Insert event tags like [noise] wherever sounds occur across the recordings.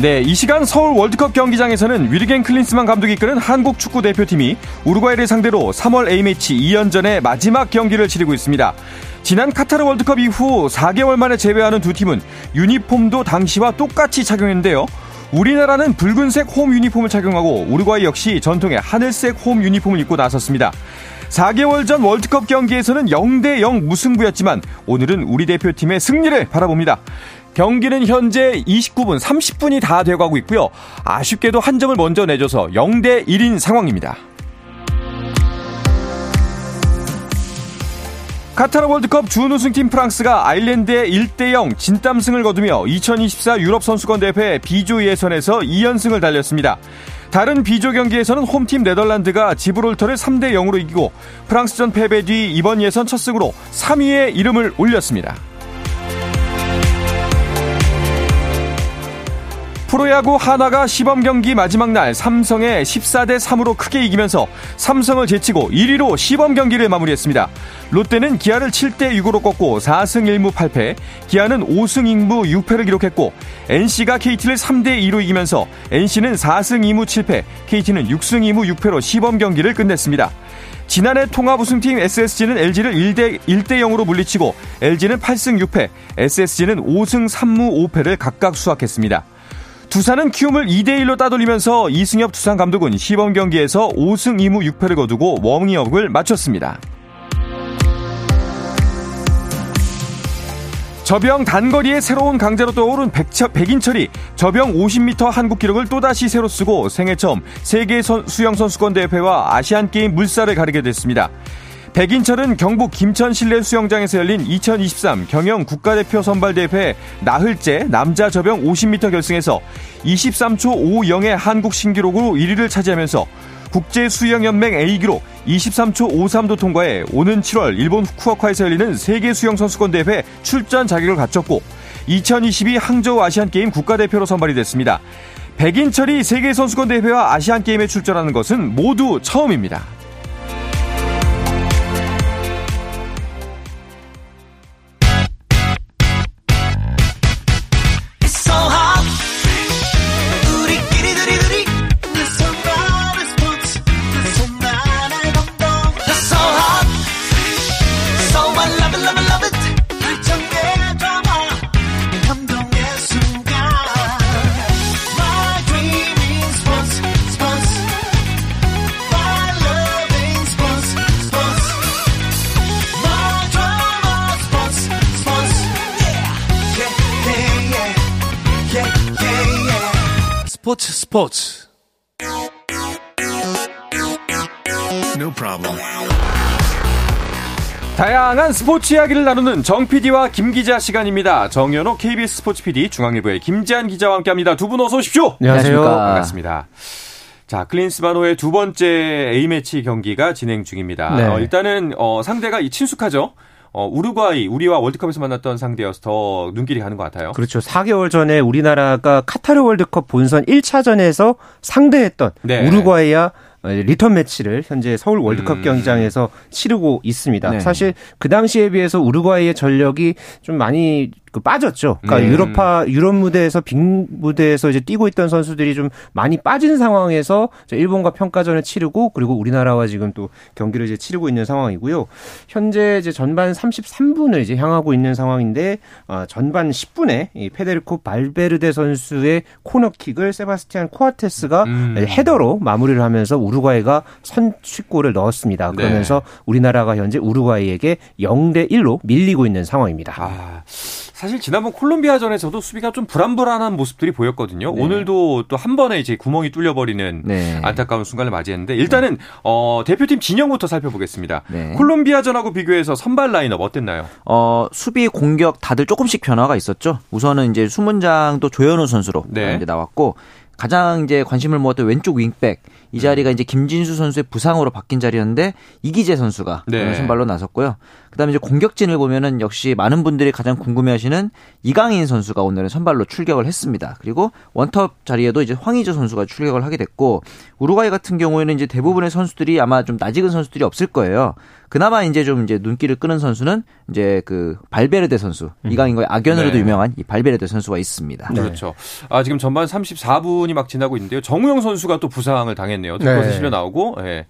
네, 이 시간 서울 월드컵 경기장에서는 위르겐 클린스만 감독이 이끄는 한국 축구 대표팀이 우루과이를 상대로 3월 A매치 2연전의 마지막 경기를 치르고 있습니다. 지난 카타르 월드컵 이후 4개월 만에 재회하는 두 팀은 유니폼도 당시와 똑같이 착용했는데요. 우리나라는 붉은색 홈 유니폼을 착용하고 우루과이 역시 전통의 하늘색 홈 유니폼을 입고 나섰습니다. 4개월 전 월드컵 경기에서는 0대0 무승부였지만 오늘은 우리 대표팀의 승리를 바라봅니다. 경기는 현재 29분 30분이 다 돼가고 있고요. 아쉽게도 한 점을 먼저 내줘서 0대 1인 상황입니다. 카타르 월드컵 준우승팀 프랑스가 아일랜드의 1대0 진땀승을 거두며 2024 유럽 선수권 대회 B조 예선에서 2연승을 달렸습니다. 다른 B조 경기에서는 홈팀 네덜란드가 지브롤터를 3대 0으로 이기고 프랑스전 패배 뒤 이번 예선 첫 승으로 3위에 이름을 올렸습니다. 프로야구 한화가 시범 경기 마지막 날 삼성을 14대 3으로 크게 이기면서 삼성을 제치고 1위로 시범 경기를 마무리했습니다. 롯데는 기아를 7대 6으로 꺾고 4승 1무 8패, 기아는 5승 2무 6패를 기록했고 NC가 KT를 3대 2로 이기면서 NC는 4승 2무 7패, KT는 6승 2무 6패로 시범 경기를 끝냈습니다. 지난해 통합 우승팀 SSG는 LG를 1대, 1대 0으로 물리치고 LG는 8승 6패, SSG는 5승 3무 5패를 각각 수확했습니다. 두산은 키움을 2대1로 따돌리면서 이승엽 두산 감독은 시범 경기에서 5승 2무 6패를 거두고 워밍업을 마쳤습니다. 저병 단거리의 새로운 강자로 떠오른 백인철이 저병 50m 한국 기록을 또다시 새로 쓰고 생애 처음 세계 수영 선수권 대회와 아시안 게임 물살을 가리게 됐습니다. 백인철은 경북 김천 실내 수영장에서 열린 2023 경영 국가대표 선발대회 나흘째 남자 저병 50m 결승에서 23초 50의 한국 신기록으로 1위를 차지하면서 국제수영연맹 A기록 23초 53도 통과해 오는 7월 일본 후쿠오카에서 열리는 세계수영선수권대회 출전 자격을 갖췄고 2022 항저우 아시안게임 국가대표로 선발이 됐습니다. 백인철이 세계선수권대회와 아시안게임에 출전하는 것은 모두 처음입니다. 스포츠 스포츠 No problem. 다양한 스포츠 이야기를 나누는 정 PD와 김 기자 시간입니다. 정현호 KBS 스포츠 PD 중앙일보의 김지한 기자와 함께합니다. 두 분 어서 오십시오. 안녕하세요. 반갑습니다. 자, 클린스바노의 두 번째 A매치 경기가 진행 중입니다. 네. 어, 일단은 어, 상대가 친숙하죠. 어, 우루과이, 우리와 월드컵에서 만났던 상대여서 더 눈길이 가는 것 같아요. 그렇죠. 4개월 전에 우리나라가 카타르 월드컵 본선 1차전에서 상대했던 네. 우루과이와 리턴 매치를 현재 서울 월드컵 음. 경기장에서 치르고 있습니다. 네. 사실 그 당시에 비해서 우루과이의 전력이 좀 많이 그 빠졌죠. 그러니까 음. 유럽파 유럽 무대에서 빅 무대에서 이제 뛰고 있던 선수들이 좀 많이 빠진 상황에서 일본과 평가전을 치르고 그리고 우리나라와 지금 또 경기를 이제 치르고 있는 상황이고요. 현재 이제 전반 33분을 이제 향하고 있는 상황인데 어, 전반 10분에 이 페데리코 발베르데 선수의 코너킥을 세바스티안 코아테스가 음. 헤더로 마무리를 하면서 우루과이가 선취골을 넣었습니다. 네. 그러면서 네. 우리나라가 현재 우루과이에게 0대 1로 밀리고 있는 상황입니다. 아. 사실 지난번 콜롬비아전에서도 수비가 좀 불안불안한 모습들이 보였거든요. 네. 오늘도 또 한 번에 이제 구멍이 뚫려버리는 네. 안타까운 순간을 맞이했는데 일단은 네. 어, 대표팀 진영부터 살펴보겠습니다. 네. 콜롬비아전하고 비교해서 선발 라인업 어땠나요? 어, 수비 공격 다들 조금씩 변화가 있었죠. 우선은 이제 수문장도 조현우 선수로 네. 이제 나왔고 가장 이제 관심을 모았던 왼쪽 윙백 이 자리가 이제 김진수 선수의 부상으로 바뀐 자리였는데 이기재 선수가 네. 선발로 나섰고요. 그다음에 이제 공격진을 보면은 역시 많은 분들이 가장 궁금해하시는 이강인 선수가 오늘은 선발로 출격을 했습니다. 그리고 원톱 자리에도 이제 황의조 선수가 출격을 하게 됐고 우루과이 같은 경우에는 이제 대부분의 선수들이 아마 좀 낯익은 선수들이 없을 거예요. 그나마 이제 좀 이제 눈길을 끄는 선수는 이제 그 발베르데 선수 음. 이강인과의 악연으로도 네. 유명한 이 발베르데 선수가 있습니다. 네. 그렇죠. 아 지금 전반 34분이 막 지나고 있는데요. 정우영 선수가 또 부상을 당했네요. 네. 실려 나오고. 네.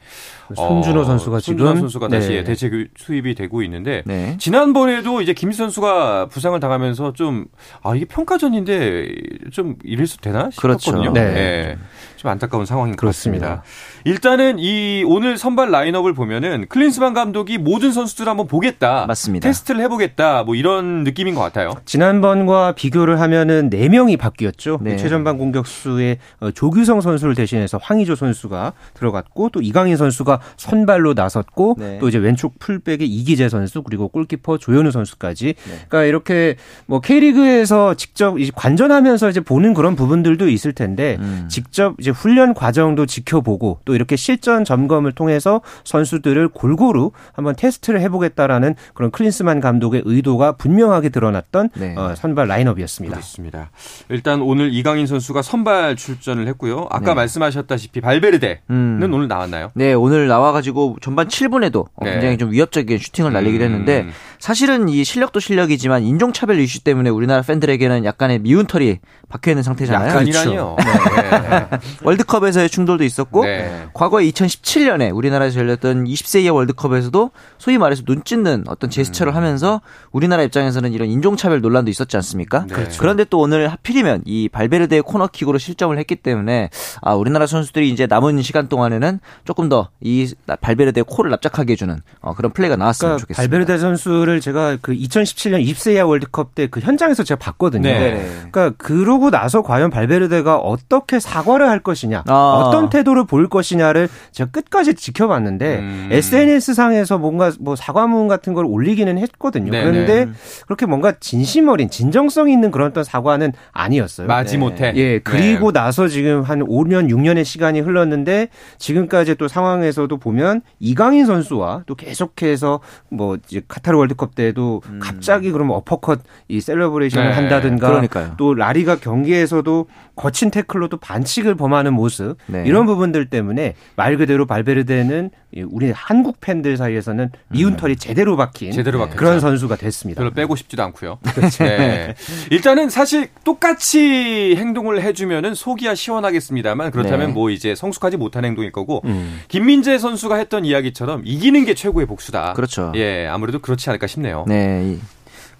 손준호 어, 선수가 어, 지금 선수가 다시 네. 대체 수입이 되고 있는데 네. 지난번에도 이제 김 선수가 부상을 당하면서 좀 아 이게 평가전인데 좀 이래서 되나 싶었거든요. 그렇죠. 네. 네. 좀 안타까운 상황인 것 같습니다. 일단은 이 오늘 선발 라인업을 보면은 클린스만 감독이 모든 선수들 한번 보겠다. 맞습니다. 테스트를 해보겠다. 뭐 이런 느낌인 것 같아요. 지난번과 비교를 하면은 4명이 바뀌었죠. 네. 최전방 공격수의 어, 조규성 선수를 대신해서 황의조 선수가 들어갔고 또 이강인 선수가 선발로 나섰고 네. 또 이제 왼쪽 풀백의 이기재 선수 그리고 골키퍼 조현우 선수까지. 네. 그러니까 이렇게 뭐 K리그에서 직접 관전하면서 이제 보는 그런 부분들도 있을 텐데 음. 직접 이제 훈련 과정도 지켜보고 또 이렇게 실전 점검을 통해서 선수들을 골고루 한번 테스트를 해보겠다라는 그런 클린스만 감독의 의도가 분명하게 드러났던 네. 어, 선발 라인업이었습니다. 그렇습니다. 일단 오늘 이강인 선수가 선발 출전을 했고요. 아까 네. 말씀하셨다시피 발베르데는 음. 오늘 나왔나요? 네, 오늘 나와가지고 전반 7분에도 네. 굉장히 좀 위협적인 슈팅을 날리기도 음. 했는데 사실은 이 실력도 실력이지만 인종차별 이슈 때문에 우리나라 팬들에게는 약간의 미운 털이 박혀 있는 상태잖아요. 약간이라니요. 그렇죠. 네. [laughs] 월드컵에서의 충돌도 있었고 네. 과거 2017년에 우리나라에서 열렸던 20세 이하 월드컵에서도 소위 말해서 눈 찢는 어떤 제스처를 음. 하면서 우리나라 입장에서는 이런 인종차별 논란도 있었지 않습니까? 네. 그렇죠. 그런데 또 오늘 하필이면 이 발베르데의 코너킥으로 실점을 했기 때문에 아 우리나라 선수들이 이제 남은 시간 동안에는 조금 더 이 발베르데의 코를 납작하게 해주는 어, 그런 플레이가 나왔으면 그러니까 좋겠습니다. 발베르데 선수를 제가 그 2017년 20세 이하 월드컵 때 그 현장에서 제가 봤거든요. 네. 그러니까 그러고 나서 과연 발베르데가 어떻게 사과를 할 것이냐, 아. 어떤 태도를 보일 것이냐를 제가 끝까지 지켜봤는데 음. SNS 상에서 뭔가 뭐 사과문 같은 걸 올리기는 했거든요. 네네. 그런데 그렇게 뭔가 진심 어린 진정성 있는 그런 어떤 사과는 아니었어요. 마지못해. 예. 그리고 네. 나서 지금 한 5년 6년의 시간이 흘렀는데 지금까지 또 상황에서도 보면 이강인 선수와 또 계속해서 뭐 이제 카타르 월드컵 때도 음. 갑자기 그러면 어퍼컷 이 celebration을 네. 한다든가 그러니까요. 또 라리가 경기에서도 거친 태클로도 반칙을 범하는 모습 네. 이런 부분들 때문에 말 그대로 발베르데는 우리 한국 팬들 사이에서는 미운 털이 제대로 박힌 제대로 그런 선수가 됐습니다. 별로 빼고 싶지도 않고요. [laughs] 그렇죠. 네. 일단은 사실 똑같이 행동을 해주면은 속이야 시원하겠습니다만 그렇다면 네. 뭐 이제 성숙하지 못한 행동일 거고 음. 김민재 선수가 했던 이야기처럼 이기는 게 최고의 복수다. 그렇죠. 예, 아무래도 그렇지 않을까 싶네요. 네.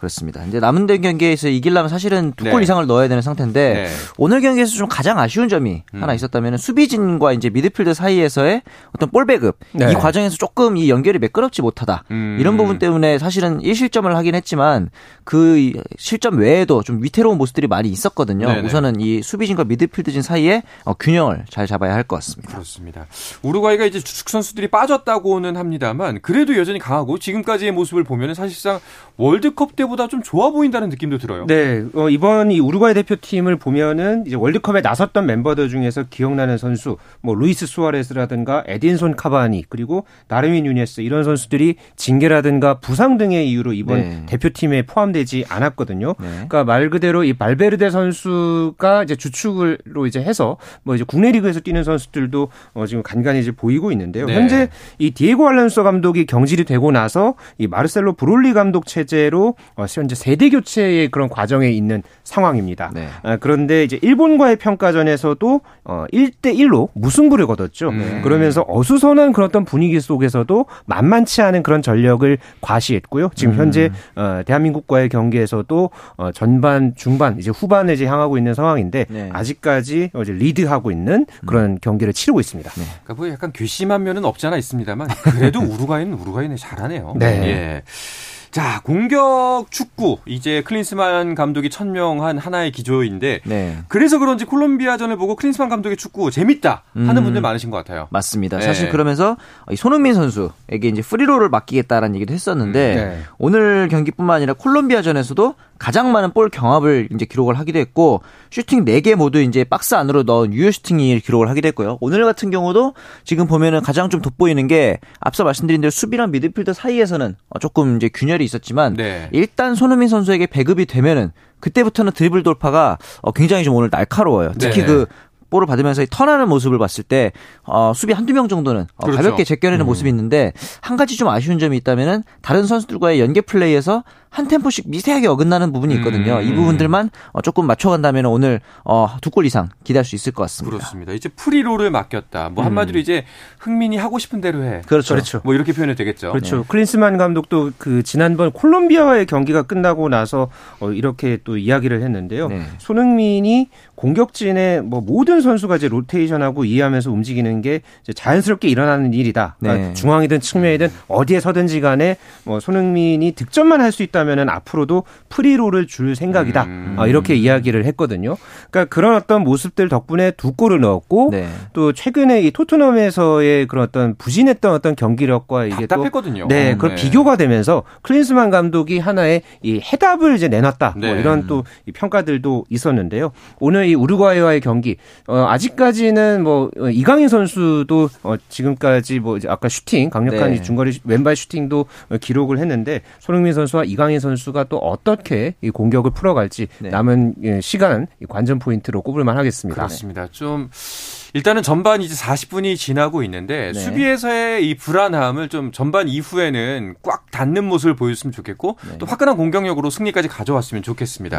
그렇습니다. 이제 남은 경기에서 이기려면 사실은 두골 네. 이상을 넣어야 되는 상태인데 네. 오늘 경기에서 좀 가장 아쉬운 점이 음. 하나 있었다면 수비진과 이제 미드필드 사이에서의 어떤 볼 배급 네. 이 과정에서 조금 이 연결이 매끄럽지 못하다 음. 이런 부분 때문에 사실은 1실점을 하긴 했지만 그 실점 외에도 좀 위태로운 모습들이 많이 있었거든요. 네네. 우선은 이 수비진과 미드필드진 사이에 어, 균형을 잘 잡아야 할 것 같습니다. 그렇습니다. 우루과이가 이제 주축 선수들이 빠졌다고는 합니다만 그래도 여전히 강하고 지금까지의 모습을 보면 사실상 월드컵 때 때보다 좀 좋아 보인다는 느낌도 들어요. 네, 어, 이번 이 우루과이 대표팀을 보면은 이제 월드컵에 나섰던 멤버들 중에서 기억나는 선수, 뭐 루이스 수아레스라든가 에딘손 카바니 그리고 나르민 유네스 이런 선수들이 징계라든가 부상 등의 이유로 이번 네. 대표팀에 포함되지 않았거든요. 네. 그러니까 말 그대로 이 발베르데 선수가 이제 주축으로 이제 해서 뭐 이제 국내 리그에서 뛰는 선수들도 어, 지금 간간히 이제 보이고 있는데요. 네. 현재 이 디에고 알론소 감독이 경질이 되고 나서 이 마르셀로 브롤리 감독 체제로 어, 현재 세대 교체의 그런 과정에 있는 상황입니다. 네. 아, 그런데 이제 일본과의 평가전에서도 어, 1대 1로 무승부를 거뒀죠. 음. 그러면서 어수선한 그런 어떤 분위기 속에서도 만만치 않은 그런 전력을 과시했고요. 지금 현재 음. 어, 대한민국과의 경기에서도 어, 전반, 중반, 이제 후반에 이제 향하고 있는 상황인데 네. 아직까지 이제 리드하고 있는 그런 음. 경기를 치르고 있습니다. 네. 그러니까 뭐 약간 괘씸한 면은 없잖아 있습니다만 그래도 [laughs] 우루과이는 우루과이는 잘하네요. 네. 예. 자, 공격 축구. 이제 클린스만 감독이 천명한 하나의 기조인데 네. 그래서 그런지 콜롬비아전을 보고 클린스만 감독의 축구 재밌다 하는 음, 분들 많으신 것 같아요. 맞습니다. 네. 사실 그러면서 손흥민 선수에게 이제 프리로를 맡기겠다라는 얘기도 했었는데 음, 네. 오늘 경기뿐만 아니라 콜롬비아전에서도 가장 많은 볼 경합을 이제 기록을 하기도 했고 슈팅 4개 모두 이제 박스 안으로 넣은 유효 슈팅이 기록을 하기도 했고요. 오늘 같은 경우도 지금 보면은 가장 좀 돋보이는 게 앞서 말씀드린 대로 수비랑 미드필더 사이에서는 조금 이제 균열이 있었지만 네. 일단 손흥민 선수에게 배급이 되면은 그때부터는 드리블 돌파가 굉장히 좀 오늘 날카로워요. 특히 네. 그 볼을 받으면서 턴하는 모습을 봤을 때 어, 수비 한두 명 정도는 어, 그렇죠. 가볍게 제껴내는 음. 모습이 있는데 한 가지 좀 아쉬운 점이 있다면은 다른 선수들과의 연계 플레이에서 한 템포씩 미세하게 어긋나는 부분이 있거든요. 음. 이 부분들만 어, 조금 맞춰간다면 오늘 어, 두골 이상 기대할 수 있을 것 같습니다. 그렇습니다. 이제 프리로를 맡겼다. 뭐 한마디로 음. 이제 흥민이 하고 싶은 대로 해. 그렇죠. 그렇죠. 뭐 이렇게 표현이 되겠죠. 그렇죠. 네. 클린스만 감독도 그 지난번 콜롬비아와의 경기가 끝나고 나서 어, 이렇게 또 이야기를 했는데요. 네. 손흥민이 공격진의 뭐 모든 선수가 이제 로테이션하고 이해하면서 움직이는 게 자연스럽게 일어나는 일이다. 그러니까 네. 중앙이든 측면이든 어디에 서든지 간에 뭐 손흥민이 득점만 할 수 있다. 한다면은 앞으로도 free role을 줄 생각이다. 음. 어, 이렇게 이야기를 했거든요. 그러니까 그런 어떤 모습들 덕분에 두 골을 넣었고 네. 또 최근에 이 토트넘에서의 그런 어떤 부진했던 어떤 경기력과 이게 답답했거든요. 또 네, 그 네. 비교가 되면서 클린스만 감독이 하나의 이 해답을 이제 내놨다. 뭐 네. 뭐 이런 또 평가들도 있었는데요. 오늘 이 우루과이와의 경기 어, 아직까지는 뭐 어, 이강인 선수도 어, 지금까지 뭐 아까 슈팅 강력한 네. 중거리 왼발 슈팅도 기록을 했는데 손흥민 선수와 이강인 이강인 선수가 또 어떻게 이 공격을 풀어갈지 네. 남은 예, 시간 관전 포인트로 꼽을만 하겠습니다. 그렇습니다. 좀 일단은 전반 이제 40분이 지나고 있는데 네. 수비에서의 이 불안함을 좀 전반 이후에는 꽉 닫는 모습을 보였으면 좋겠고 네. 또 화끈한 공격력으로 승리까지 가져왔으면 좋겠습니다.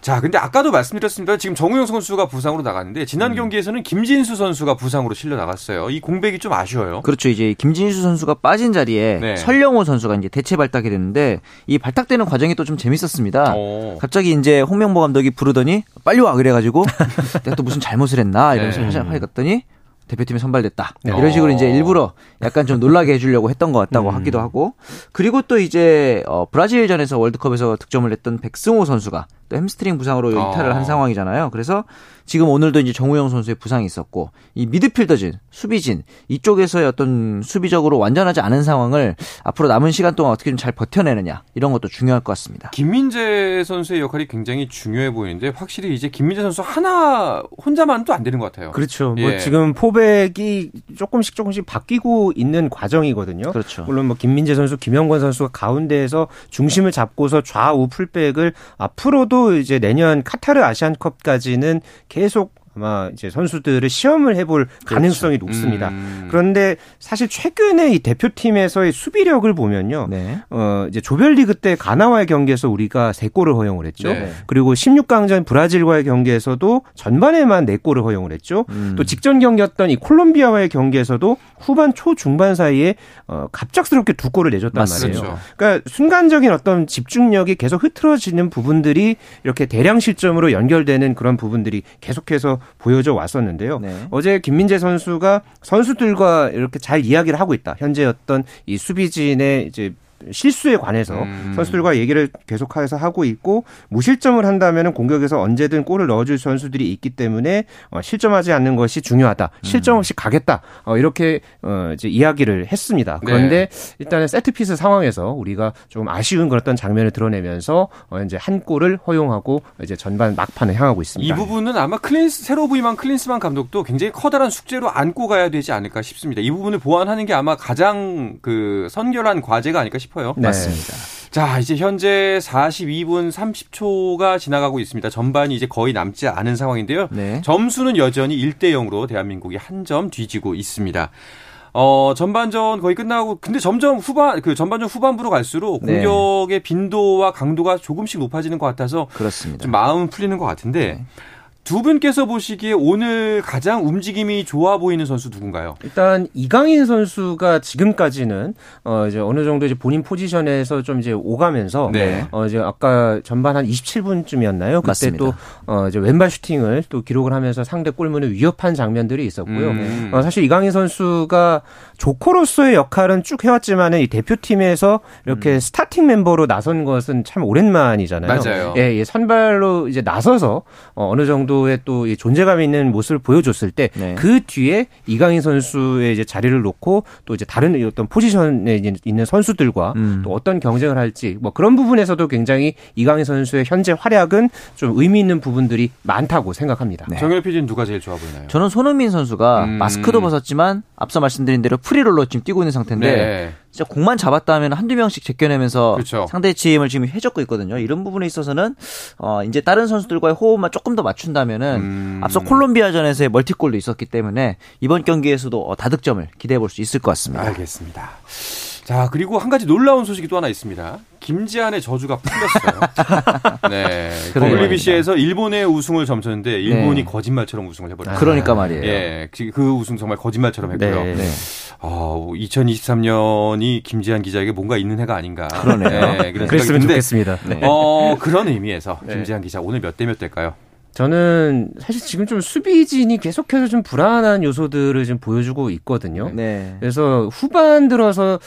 네. 자, 근데 아까도 말씀드렸습니다. 지금 정우영 선수가 부상으로 나갔는데 지난 음. 경기에서는 김진수 선수가 부상으로 실려 나갔어요. 이 공백이 좀 아쉬워요. 그렇죠. 이제 김진수 선수가 빠진 자리에 네. 설영호 선수가 이제 대체 발탁이 됐는데 이 발탁되는 과정이 또 좀 재밌었습니다. 오. 갑자기 이제 홍명보 감독이 부르더니 빨리 와 그래가지고 [laughs] 내가 또 무슨 잘못을 했나 이러면서 네. 하고 갔더니 대표팀에 선발됐다. 네. 이런 식으로 이제 일부러 약간 좀 놀라게 해주려고 했던 것 같다고 음. 하기도 하고 그리고 또 이제 어, 브라질전에서 월드컵에서 득점을 했던 백승호 선수가 또 햄스트링 부상으로 이탈을 한 아. 상황이잖아요. 그래서 지금 오늘도 이제 정우영 선수의 부상이 있었고 이 미드필더진, 수비진 이쪽에서의 어떤 수비적으로 완전하지 않은 상황을 앞으로 남은 시간 동안 어떻게 좀 잘 버텨내느냐 이런 것도 중요할 것 같습니다. 김민재 선수의 역할이 굉장히 중요해 보이는데 확실히 이제 김민재 선수 하나 혼자만도 안 되는 것 같아요. 그렇죠. 뭐 예. 뭐 지금 포백이 조금씩 조금씩 바뀌고 있는 과정이거든요. 그렇죠. 물론 뭐 김민재 선수, 김영권 선수가 가운데에서 중심을 잡고서 좌우 풀백을 앞으로도 이제 내년 카타르 아시안컵까지는 계속 아마 이제 선수들을 시험을 해볼 그렇죠. 가능성이 높습니다. 음. 그런데 사실 최근에 이 대표팀에서의 수비력을 보면요. 네. 어, 이제 조별리그 때 가나와의 경기에서 우리가 3골을 허용을 했죠. 네. 그리고 16강전 브라질과의 경기에서도 전반에만 4골을 허용을 했죠. 음. 또 직전 경기였던 이 콜롬비아와의 경기에서도 후반 초 중반 사이에 어, 갑작스럽게 두 골을 내줬단 맞습니다. 말이에요. 그러니까 순간적인 어떤 집중력이 계속 흐트러지는 부분들이 이렇게 대량 실점으로 연결되는 그런 부분들이 계속해서 보여져 왔었는데요. 네. 어제 김민재 선수가 선수들과 이렇게 잘 이야기를 하고 있다. 현재 어떤 이 수비진의 이제 실수에 관해서 음. 선수들과 얘기를 계속해서 하고 있고 무실점을 한다면 공격에서 언제든 골을 넣어줄 선수들이 있기 때문에 어, 실점하지 않는 것이 중요하다. 실점 없이 가겠다. 어, 이렇게 어, 이제 이야기를 했습니다. 네. 그런데 네. 일단은 세트피스 상황에서 우리가 좀 아쉬운 그런 장면을 드러내면서 이제 한 골을 허용하고 이제 전반 막판을 향하고 있습니다. 이 부분은 아마 클린스 새로 부임한 클린스만 감독도 굉장히 커다란 숙제로 안고 가야 되지 않을까 싶습니다. 이 부분을 보완하는 게 아마 가장 그 선결한 과제가 아닐까 싶습니다. 싶어요. 네. 맞습니다. 자, 이제 현재 42분 30초가 지나가고 있습니다. 전반이 이제 거의 남지 않은 상황인데요. 네. 점수는 여전히 1대 0으로 대한민국이 한 점 뒤지고 있습니다. 어, 전반전 거의 끝나고, 근데 점점 후반, 그 전반전 후반부로 갈수록 네. 공격의 빈도와 강도가 조금씩 높아지는 것 같아서. 그렇습니다. 좀 마음 풀리는 것 같은데. 네. 두 분께서 보시기에 오늘 가장 움직임이 좋아 보이는 선수 누군가요? 일단 이강인 선수가 지금까지는 어 이제 어느 정도 이제 본인 포지션에서 좀 이제 오가면서 네. 어 이제 아까 전반 한 27분쯤이었나요? 그때. 또어 이제 왼발 슈팅을 또 기록을 하면서 상대 골문을 위협한 장면들이 있었고요. 음. 어 사실 이강인 선수가 조커로서의 역할은 쭉 해왔지만은 이 대표팀에서 이렇게 음. 스타팅 멤버로 나선 것은 참 오랜만이잖아요. 맞아요. 예, 예 선발로 이제 나서서 어 정도 정도의 또 존재감 있는 모습을 보여줬을 때그 네. 그 뒤에 이강인 선수의 이제 자리를 놓고 또 이제 다른 어떤 포지션에 있는 선수들과 음. 또 어떤 경쟁을 할지 뭐 그런 부분에서도 굉장히 이강인 선수의 현재 활약은 좀 의미 있는 부분들이 많다고 생각합니다. 네. 정열 PD는 누가 제일 좋아 보이나요? 저는 손흥민 선수가 음. 마스크도 벗었지만 앞서 말씀드린 대로 free role로 지금 뛰고 있는 상태인데 네. 진짜 공만 잡았다 하면 한두 명씩 제껴내면서 그렇죠. 상대 팀을 지금 헤집고 있거든요. 이런 부분에 있어서는 어 이제 다른 선수들과의 호흡만 조금 더 맞춘다면은 음. 앞서 콜롬비아전에서의 멀티골도 있었기 때문에 이번 경기에서도 어, 다득점을 기대해 볼 수 있을 것 같습니다. 알겠습니다. 자, 그리고 한 가지 놀라운 소식이 또 하나 있습니다. 김지한의 저주가 풀렸어요. [laughs] 네. WBC에서 일본의 우승을 점쳤는데 일본이 네. 거짓말처럼 우승을 해버렸어요. 그러니까 말이에요. 예, 그, 그 우승 정말 거짓말처럼 했고요. 네. 네. 어, 2023년이 김지한 기자에게 뭔가 있는 해가 아닌가. 그러네요. 네, 그랬으면 좋겠습니다. 네. 어, 그런 의미에서 네. 김지한 기자 오늘 몇 대몇 대일까요? 저는 사실 지금 좀 수비진이 계속해서 좀 불안한 요소들을 좀 보여주고 있거든요. 네. 그래서 후반 들어서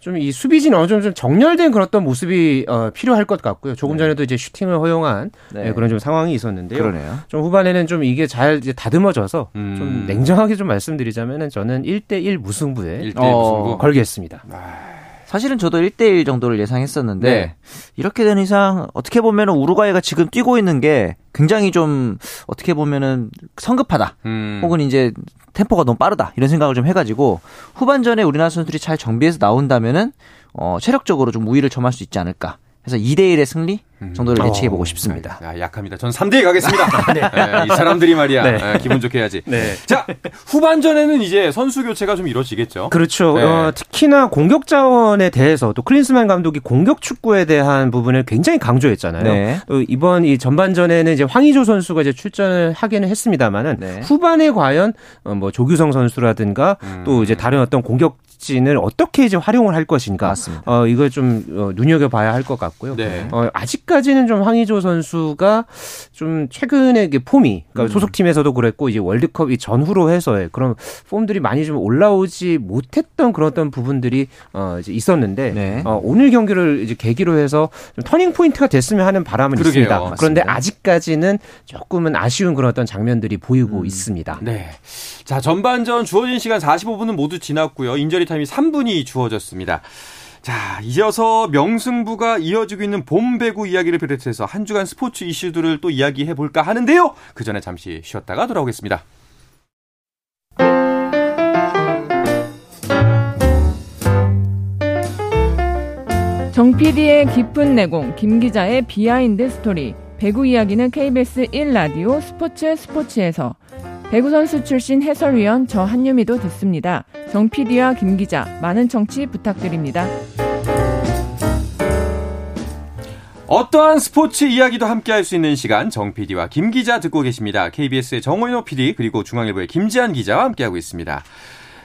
좀 이 수비진 어느 정도 좀 정렬된 그런 어떤 모습이 어, 필요할 것 같고요. 조금 네. 전에도 이제 슈팅을 허용한 네. 네. 그런 좀 상황이 있었는데요. 그러네요. 좀 후반에는 좀 이게 잘 이제 다듬어져서 음. 좀 냉정하게 좀 말씀드리자면은 저는 1대1 무승부에 1대1 어, 무승부? 걸겠습니다. 아. 사실은 저도 1대1 정도를 예상했었는데 네. 이렇게 된 이상 어떻게 보면 우루과이가 지금 뛰고 있는 게 굉장히 좀 어떻게 보면은 성급하다. 음. 혹은 이제 템포가 너무 빠르다. 이런 생각을 좀 해 가지고 후반전에 우리나라 선수들이 잘 정비해서 나온다면은 어, 체력적으로 좀 우위를 점할 수 있지 않을까. 그래서 2대1의 승리 음. 정도를 음. 예측해 보고 싶습니다. 아, 약합니다. 전 3대2 가겠습니다. [laughs] 네. 네, 이 사람들이 말이야. 네. 네, 기분 좋게 해야지. 네. 자, 후반전에는 이제 선수 교체가 좀 이루어지겠죠. 그렇죠. 네. 어, 특히나 공격 자원에 대해서 또 클린스만 감독이 공격 축구에 대한 부분을 굉장히 강조했잖아요. 네. 또 이번 이 전반전에는 이제 황의조 선수가 이제 출전을 하기는 했습니다만은 네. 후반에 과연 어, 뭐 조규성 선수라든가 음. 또 이제 다른 어떤 공격 진을 어떻게 이제 활용을 할 것인가. 맞습니다. 어, 이걸 좀 어, 눈여겨봐야 할 것 같고요. 네. 어, 아직까지는 좀 황희조 선수가 좀 최근에 폼이 그러니까 음. 소속팀에서도 그랬고 이제 월드컵 이 전후로 해서의 그런 폼들이 많이 좀 올라오지 못했던 그런 어떤 부분들이 어, 이제 있었는데 네. 어, 오늘 경기를 이제 계기로 해서 좀 터닝 포인트가 됐으면 하는 바람은 그러게요. 있습니다. 맞습니다. 그런데 아직까지는 조금은 아쉬운 그런 어떤 장면들이 보이고 음. 있습니다. 네. 자, 전반전 주어진 시간 45분은 모두 지났고요. 인 저리 타임이 3분이 주어졌습니다. 자, 이어서 명승부가 이어지고 있는 봄 배구 이야기를 비롯해서 한 주간 스포츠 이슈들을 또 이야기해 볼까 하는데요. 그 전에 잠시 쉬었다가 돌아오겠습니다. 정 PD의 깊은 내공, 김 기자의 비하인드 스토리. 배구 이야기는 KBS 1라디오 스포츠 스포츠에서 배구 선수 출신 해설위원 저 한유미도 듣습니다. 정 PD와 김 기자 많은 청취 부탁드립니다. 어떠한 스포츠 이야기도 함께 할 수 있는 시간 정 PD와 김 기자 듣고 계십니다. KBS의 정호인호 PD 그리고 중앙일보의 김지한 기자와 함께하고 있습니다.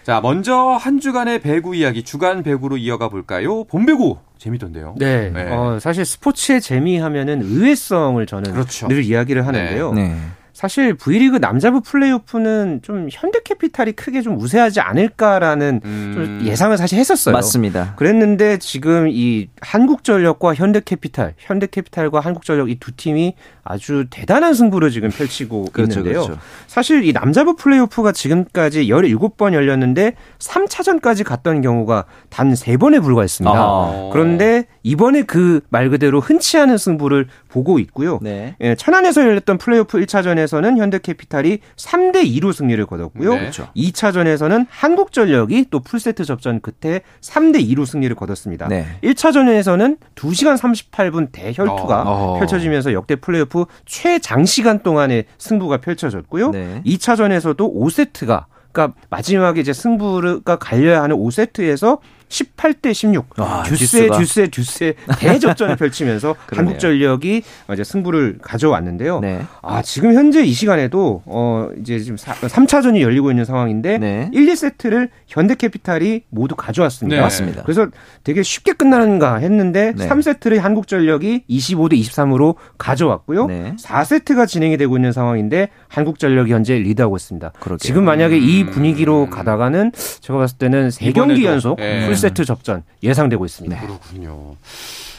자, 먼저 한 주간의 배구 이야기 주간 배구로 이어가 볼까요? 본 배구 재밌던데요. 네. 네. 어, 사실 스포츠의 재미 하면은 의외성을 저는 그렇죠. 늘 이야기를 하는데요. 네. 네. 사실 V리그 남자부 플레이오프는 좀 현대캐피탈이 크게 좀 우세하지 않을까라는 음. 좀 예상을 사실 했었어요. 맞습니다. 그랬는데 지금 이 한국전력과 현대캐피탈, 현대캐피탈과 한국전력 이 두 팀이 아주 대단한 승부를 지금 펼치고 그렇죠, 있는데요. 그렇죠. 사실 이 남자부 플레이오프가 지금까지 17번 열렸는데 3차전까지 갔던 경우가 단 3번에 불과했습니다. 아. 그런데 이번에 그 말 그대로 흔치 않은 승부를 보고 있고요. 네. 예, 천안에서 열렸던 플레이오프 1차전에서는 현대캐피탈이 3대 2로 승리를 거뒀고요. 네. 그렇죠. 2차전에서는 한국전력이 또 풀세트 접전 끝에 3대 2로 승리를 거뒀습니다. 네. 1차전에서는 2시간 38분 대혈투가 어. 펼쳐지면서 역대 플레이오프 최장시간 동안의 승부가 펼쳐졌고요. 네. 2차전에서도 5세트가 그러니까 마지막에 이제 승부가 갈려야 하는 5세트에서 18대 16. 아, 듀스에 듀스에 듀스에 대접전을 펼치면서 [laughs] 한국전력이 이제 승부를 가져왔는데요. 네. 아, 지금 현재 이 시간에도 어 이제 지금 3차전이 열리고 있는 상황인데 네. 1, 2세트를 현대캐피탈이 모두 가져왔습니다. 네. 맞습니다. 그래서 되게 쉽게 끝나는가 했는데 네. 3세트를 한국전력이 25대 23으로 가져왔고요. 네. 4세트가 진행이 되고 있는 상황인데 한국전력이 현재 리드하고 있습니다. 그러게요. 지금 만약에 이 음. 분위기로 가다가는 제가 봤을 때는 3경기 연속 네. 풀세트 접전 예상되고 있습니다. 그렇군요.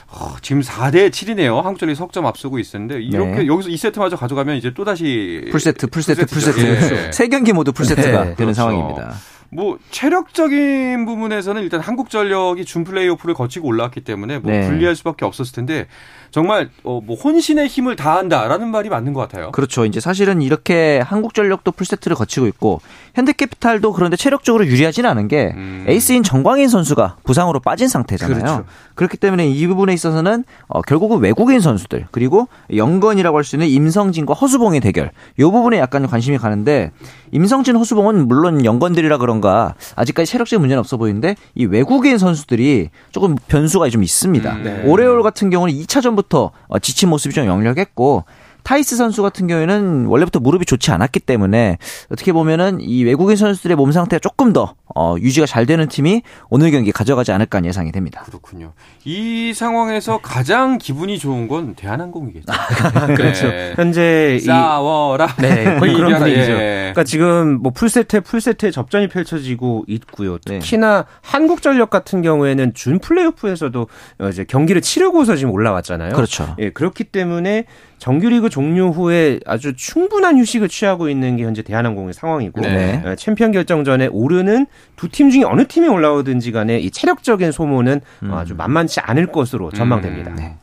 어, 지금 4대 7이네요. 한국전력이 석점 앞서고 있었는데 이렇게 네. 여기서 2세트마저 가져가면 이제 또 다시 풀세트, 풀세트, 풀세트. 예. 세 경기 모두 풀세트가 네. 되는 그렇죠. 상황입니다. 뭐 체력적인 부분에서는 일단 한국전력이 준 플레이오프를 거치고 올라왔기 때문에 뭐 네. 불리할 수밖에 없었을 텐데 정말 어, 뭐 혼신의 힘을 다한다라는 말이 맞는 것 같아요. 그렇죠. 이제 사실은 이렇게 한국전력도 풀세트를 거치고 있고 현대캐피탈도 그런데 체력적으로 유리하지는 않은 게 음. 에이스인 정광인 선수가 부상으로 빠진 상태잖아요. 그렇죠. 그렇기 때문에 이 부분에 있어서는 어, 결국은 외국인 선수들 그리고 영건이라고 할 수 있는 임성진과 허수봉의 대결 이 부분에 약간 관심이 가는데 임성진 허수봉은 물론 영건들이라 그런 가 아직까지 체력적인 문제는 없어 보이는데 이 외국인 선수들이 조금 변수가 좀 있습니다. 음. 네. 오레올 같은 경우는 2차전부터 어, 지친 모습이 좀 역력했고 타이스 선수 같은 경우에는 원래부터 무릎이 좋지 않았기 때문에 어떻게 보면은 이 외국인 선수들의 몸 상태가 조금 더 어, 유지가 잘 되는 팀이 오늘 경기 가져가지 않을까 예상이 됩니다. 그렇군요. 이 상황에서 가장 기분이 좋은 건 대한항공이겠죠. 그렇죠. 네. 현재 싸워라. 네, 거의 [laughs] 그런 분위기죠. 예. 그러니까 지금 뭐 풀세트 풀세트에 접전이 펼쳐지고 있고요. 네. 특히나 네. 한국전력 같은 경우에는 준 플레이오프에서도 이제 경기를 치르고서 지금 올라왔잖아요. 그렇죠. 예, 그렇기 때문에 정규리그 종료 후에 아주 충분한 휴식을 취하고 있는 게 현재 대한항공의 상황이고 네. 어, 챔피언 결정전에 오르는 두 팀 중에 어느 팀이 올라오든지 간에 이 체력적인 소모는 음. 아주 만만치 않을 것으로 전망됩니다. 음. 네.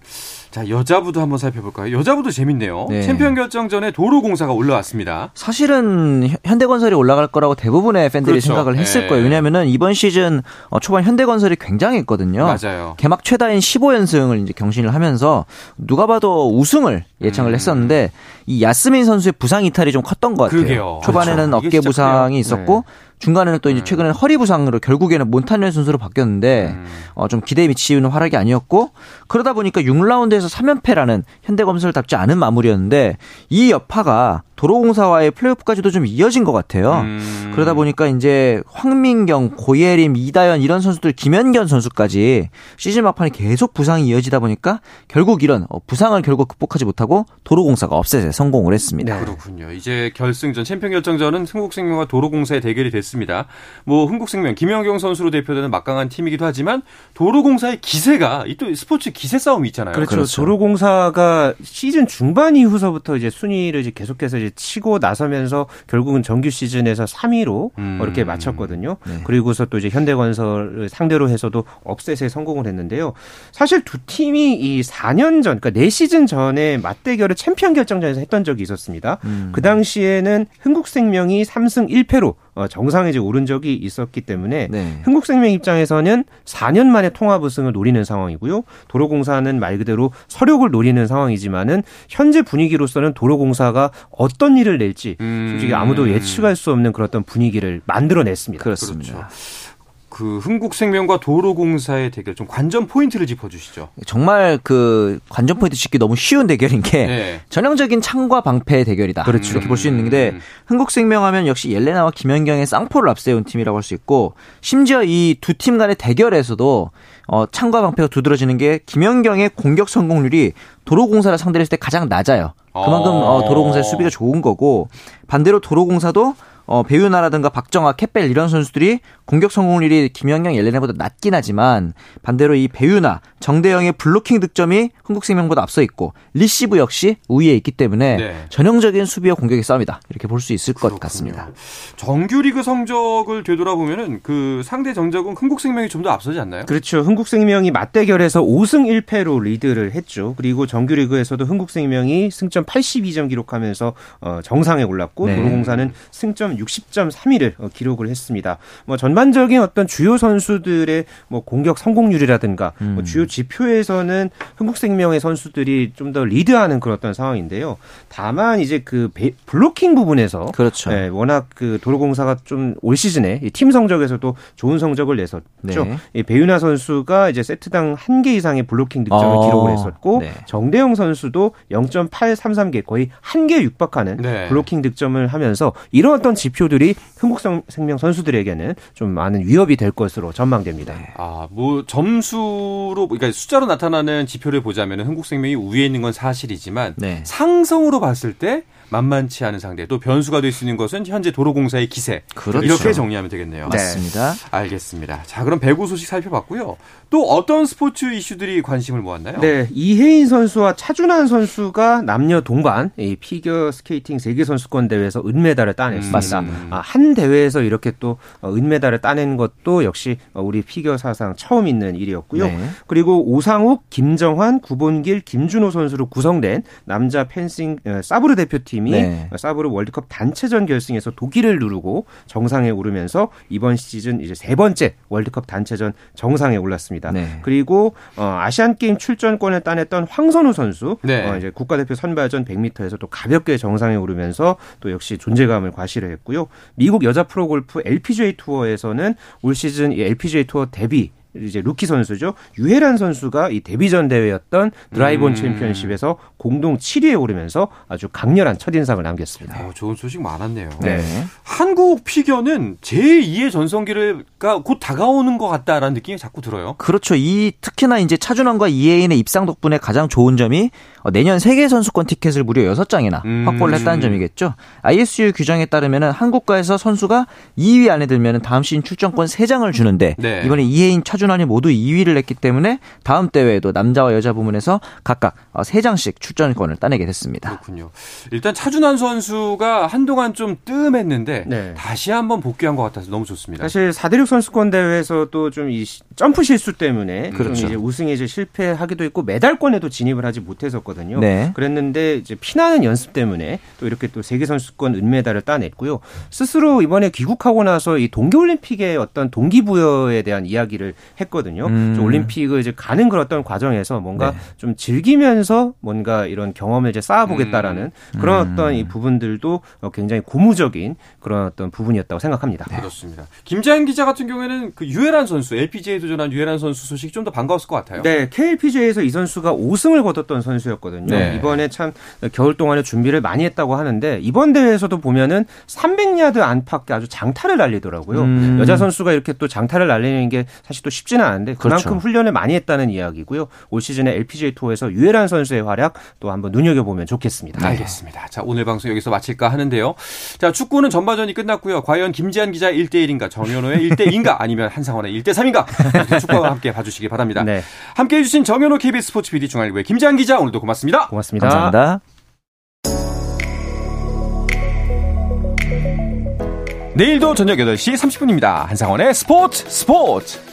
자, 여자부도 한번 살펴볼까요? 여자부도 재밌네요. 네. 챔피언 결정전에 도로공사가 올라왔습니다. 사실은 현대건설이 올라갈 거라고 대부분의 팬들이 그렇죠. 생각을 했을 네. 거예요. 왜냐하면 이번 시즌 어, 초반 현대건설이 굉장했거든요. 맞아요. 개막 최다인 15연승을 이제 경신을 하면서 누가 봐도 우승을 예상을 음. 했었는데 이 야스민 선수의 부상 이탈이 좀 컸던 것 같아요. 그러게요. 초반에는 그렇죠. 어깨 부상이 있었고 네. 중간에는 또 이제 음. 최근에 허리 부상으로 결국에는 몬타넬 선수로 바뀌었는데 음. 어, 좀 기대에 미치는 활약이 아니었고 그러다 보니까 6라운드에서 3연패라는 현대건설답지 않은 마무리였는데 이 여파가 도로공사와의 플레이오프까지도 좀 이어진 것 같아요. 음. 그러다 보니까 이제 황민경, 고예림, 이다연 이런 선수들, 김현견 선수까지 시즌 막판에 계속 부상이 이어지다 보니까 결국 이런 어, 부상을 결국 극복하지 못하고 도로공사가 업셋에 성공을 했습니다. 네. 그렇군요. 이제 결승전 챔피언 결정전은 흥국생명과 도로공사의 대결이 됐습니다. 뭐 흥국생명 김연경 선수로 대표되는 막강한 팀이기도 하지만 도로공사의 기세가 이 또 스포츠 기세 싸움이 있잖아요. 그렇죠. 그렇죠. 도로공사가 시즌 중반 이후서부터 이제 순위를 이제 계속해서 이제 치고 나서면서 결국은 정규 시즌에서 3위로 음. 이렇게 마쳤거든요. 네. 그리고서 또 이제 현대건설을 상대로 해서도 업셋에 성공을 했는데요. 사실 두 팀이 이 4년 전, 그러니까 4시즌 전에 맞대결을 챔피언 결정전에서 했던 적이 있었습니다. 음. 그 당시에는 흥국생명이 3승 1패로 어, 정상에 이제 오른 적이 있었기 때문에 네. 흥국생명 입장에서는 4년 만에 통합 우승을 노리는 상황이고요. 도로공사는 말 그대로 서력을 노리는 상황이지만은 현재 분위기로서는 도로공사가 어떤 일을 낼지 솔직히 아무도 예측할 수 없는 그런 분위기를 만들어냈습니다. 그렇습니다. 그렇죠. 그 흥국생명과 도로공사의 대결 좀 관전 포인트를 짚어주시죠. 정말 그 관전 포인트 짚기 너무 쉬운 대결인 게 네. 전형적인 창과 방패의 대결이다. 그렇죠. 이렇게 볼 수 있는데 음. 흥국생명하면 역시 옐레나와 김연경의 쌍포를 앞세운 팀이라고 할 수 있고 심지어 이 두 팀 간의 대결에서도 어, 창과 방패가 두드러지는 게 김연경의 공격 성공률이 도로공사를 상대로 했을 때 가장 낮아요. 그만큼 어, 도로공사의 수비가 좋은 거고 반대로 도로공사도 어, 배유나라든가 박정아, 캣벨 이런 선수들이 공격 성공률이 김연경, 옐레나보다 낮긴 하지만 반대로 이 배유나, 정대영의 블로킹 득점이 흥국생명보다 앞서 있고 리시브 역시 우위에 있기 때문에 네. 전형적인 수비와 공격의 싸움이다 이렇게 볼 수 있을 그렇군요. 것 같습니다. 정규리그 성적을 되돌아보면은 그 상대 전적은 흥국생명이 좀 더 앞서지 않나요? 그렇죠. 흥국생명이 맞대결에서 5승 1패로 리드를 했죠. 그리고 정규리그에서도 흥국생명이 승점 82점 기록하면서 어, 정상에 올랐고 네. 도로공사는 승점 60.3위를 어, 기록을 했습니다. 뭐 전반 적인 어떤 주요 선수들의 뭐 공격 성공률이라든가 뭐 음. 뭐 주요 지표에서는 흥국생명의 선수들이 좀 더 리드하는 그런 어떤 상황인데요. 다만 이제 그 블로킹 부분에서 그렇죠. 네, 워낙 그 도로공사가 좀 올 시즌에 팀 성적에서도 좋은 성적을 냈었죠. 네. 이 배윤아 선수가 이제 세트당 한 개 이상의 블로킹 득점을 어. 기록을 했었고 네. 정대영 선수도 0.833개 거의 한 개 육박하는 네. 블로킹 득점을 하면서 이런 어떤 지표들이 흥국생명 선수들에게는 좀좀 많은 위협이 될 것으로 전망됩니다. 네. 아, 뭐 점수로 그러니까 숫자로 나타나는 지표를 보자면 흥국생명이 우위에 있는 건 사실이지만 네. 상성으로 봤을 때 만만치 않은 상대 또 변수가 될 수 있는 것은 현재 도로공사의 기세 그렇죠. 이렇게 정리하면 되겠네요. 맞습니다. 네. 알겠습니다. 자 그럼 배구 소식 살펴봤고요. 또 어떤 스포츠 이슈들이 관심을 모았나요? 네, 이해인 선수와 차준환 선수가 남녀 동반 이 피겨 스케이팅 세계 선수권 대회에서 은메달을 따냈습니다. 음. 아, 한 대회에서 이렇게 또 어, 은메달을 따낸 것도 역시 어, 우리 피겨 사상 처음 있는 일이었고요. 네. 그리고 오상욱, 김정환, 구본길, 김준호 선수로 구성된 남자 펜싱 어, 사브르 대표팀 이 네. 사브르 월드컵 단체전 결승에서 독일을 누르고 정상에 오르면서 이번 시즌 이제 세 번째 월드컵 단체전 정상에 올랐습니다. 네. 그리고 어, 아시안 게임 출전권을 따냈던 황선우 선수 네. 어, 이제 국가대표 선발전 100m에서 또 가볍게 정상에 오르면서 또 역시 존재감을 과시를 했고요. 미국 여자 프로 골프 LPGA 투어에서는 올 시즌 이 LPGA 투어 데뷔 이제 루키 선수죠. 유해란 선수가 이 데뷔전 대회였던 드라이브온 음. 챔피언십에서 공동 7위에 오르면서 아주 강렬한 첫인상을 남겼습니다. 어, 좋은 소식 많았네요. 네. 한국 피겨는 제2의 전성기가 곧 다가오는 것 같다라는 느낌이 자꾸 들어요. 그렇죠. 이 특히나 이제 차준환과 이혜인의 입상 덕분에 가장 좋은 점이 어, 내년 세계 선수권 티켓을 무려 6장이나 음. 확보를 했다는 점이겠죠. ISU 규정에 따르면 한국가에서 선수가 2위 안에 들면 다음 시즌 출전권 3장을 주는데 네. 이번에 이혜인 차 차준환이 모두 2위를 했기 때문에 다음 대회에도 남자와 여자 부문에서 각각 3장씩 어, 출전권을 따내게 됐습니다. 그렇군요. 일단 차준환 선수가 한동안 좀 뜸했는데 네. 다시 한번 복귀한 것 같아서 너무 좋습니다. 사실 4대륙 선수권 대회에서도 좀이 점프 실수 때문에 그렇죠. 좀 이제 우승에 이제 실패하기도 했고 메달권에도 진입을 하지 못 했었거든요. 네. 그랬는데 이제 피나는 연습 때문에 또 이렇게 또 세계 선수권 은메달을 따냈고요. 스스로 이번에 귀국하고 나서 이 동계 올림픽의 어떤 동기부여에 대한 이야기를 했거든요. 음. 올림픽을 이제 가는 그런 어떤 과정에서 뭔가 네. 좀 즐기면서 뭔가 이런 경험을 이제 쌓아보겠다라는 음. 그런 음. 어떤 이 부분들도 굉장히 고무적인 그런 어떤 부분이었다고 생각합니다. 네. 그렇습니다. 김자연 기자 같은 경우에는 그 유해란 선수, LPGA 도전한 유해란 선수 소식이 좀더 반가웠을 것 같아요. 네, KLPGA에서 이 선수가 5승을 거뒀던 선수였 거든요. 네. 이번에 참 겨울 동안에 준비를 많이 했다고 하는데 이번 대회에서도 보면은 300야드 안팎의 아주 장타를 날리더라고요. 음. 여자 선수가 이렇게 또 장타를 날리는 게 사실 또 쉽지는 않은데 그만큼 그렇죠. 훈련을 많이 했다는 이야기고요. 올 시즌에 LPGA 투어에서 유해란 선수의 활약 또 한번 눈여겨 보면 좋겠습니다. 네. 알겠습니다. 자, 오늘 방송 여기서 마칠까 하는데요. 자, 축구는 전반전이 끝났고요. 과연 김지한 기자 1대1인가, 정현호의 1대2인가, [laughs] 아니면 한상원의 1대3인가, 축구와 함께 봐주시기 바랍니다. 네. 함께 해 주신 정현호 KBS 스포츠 PD 중앙일보의 김지한 기자, 오늘도 고맙습니다. 고맙습니다. 감사합니다. 내일도 저녁 8시 30분입니다. 한상원의 스포츠 스포츠!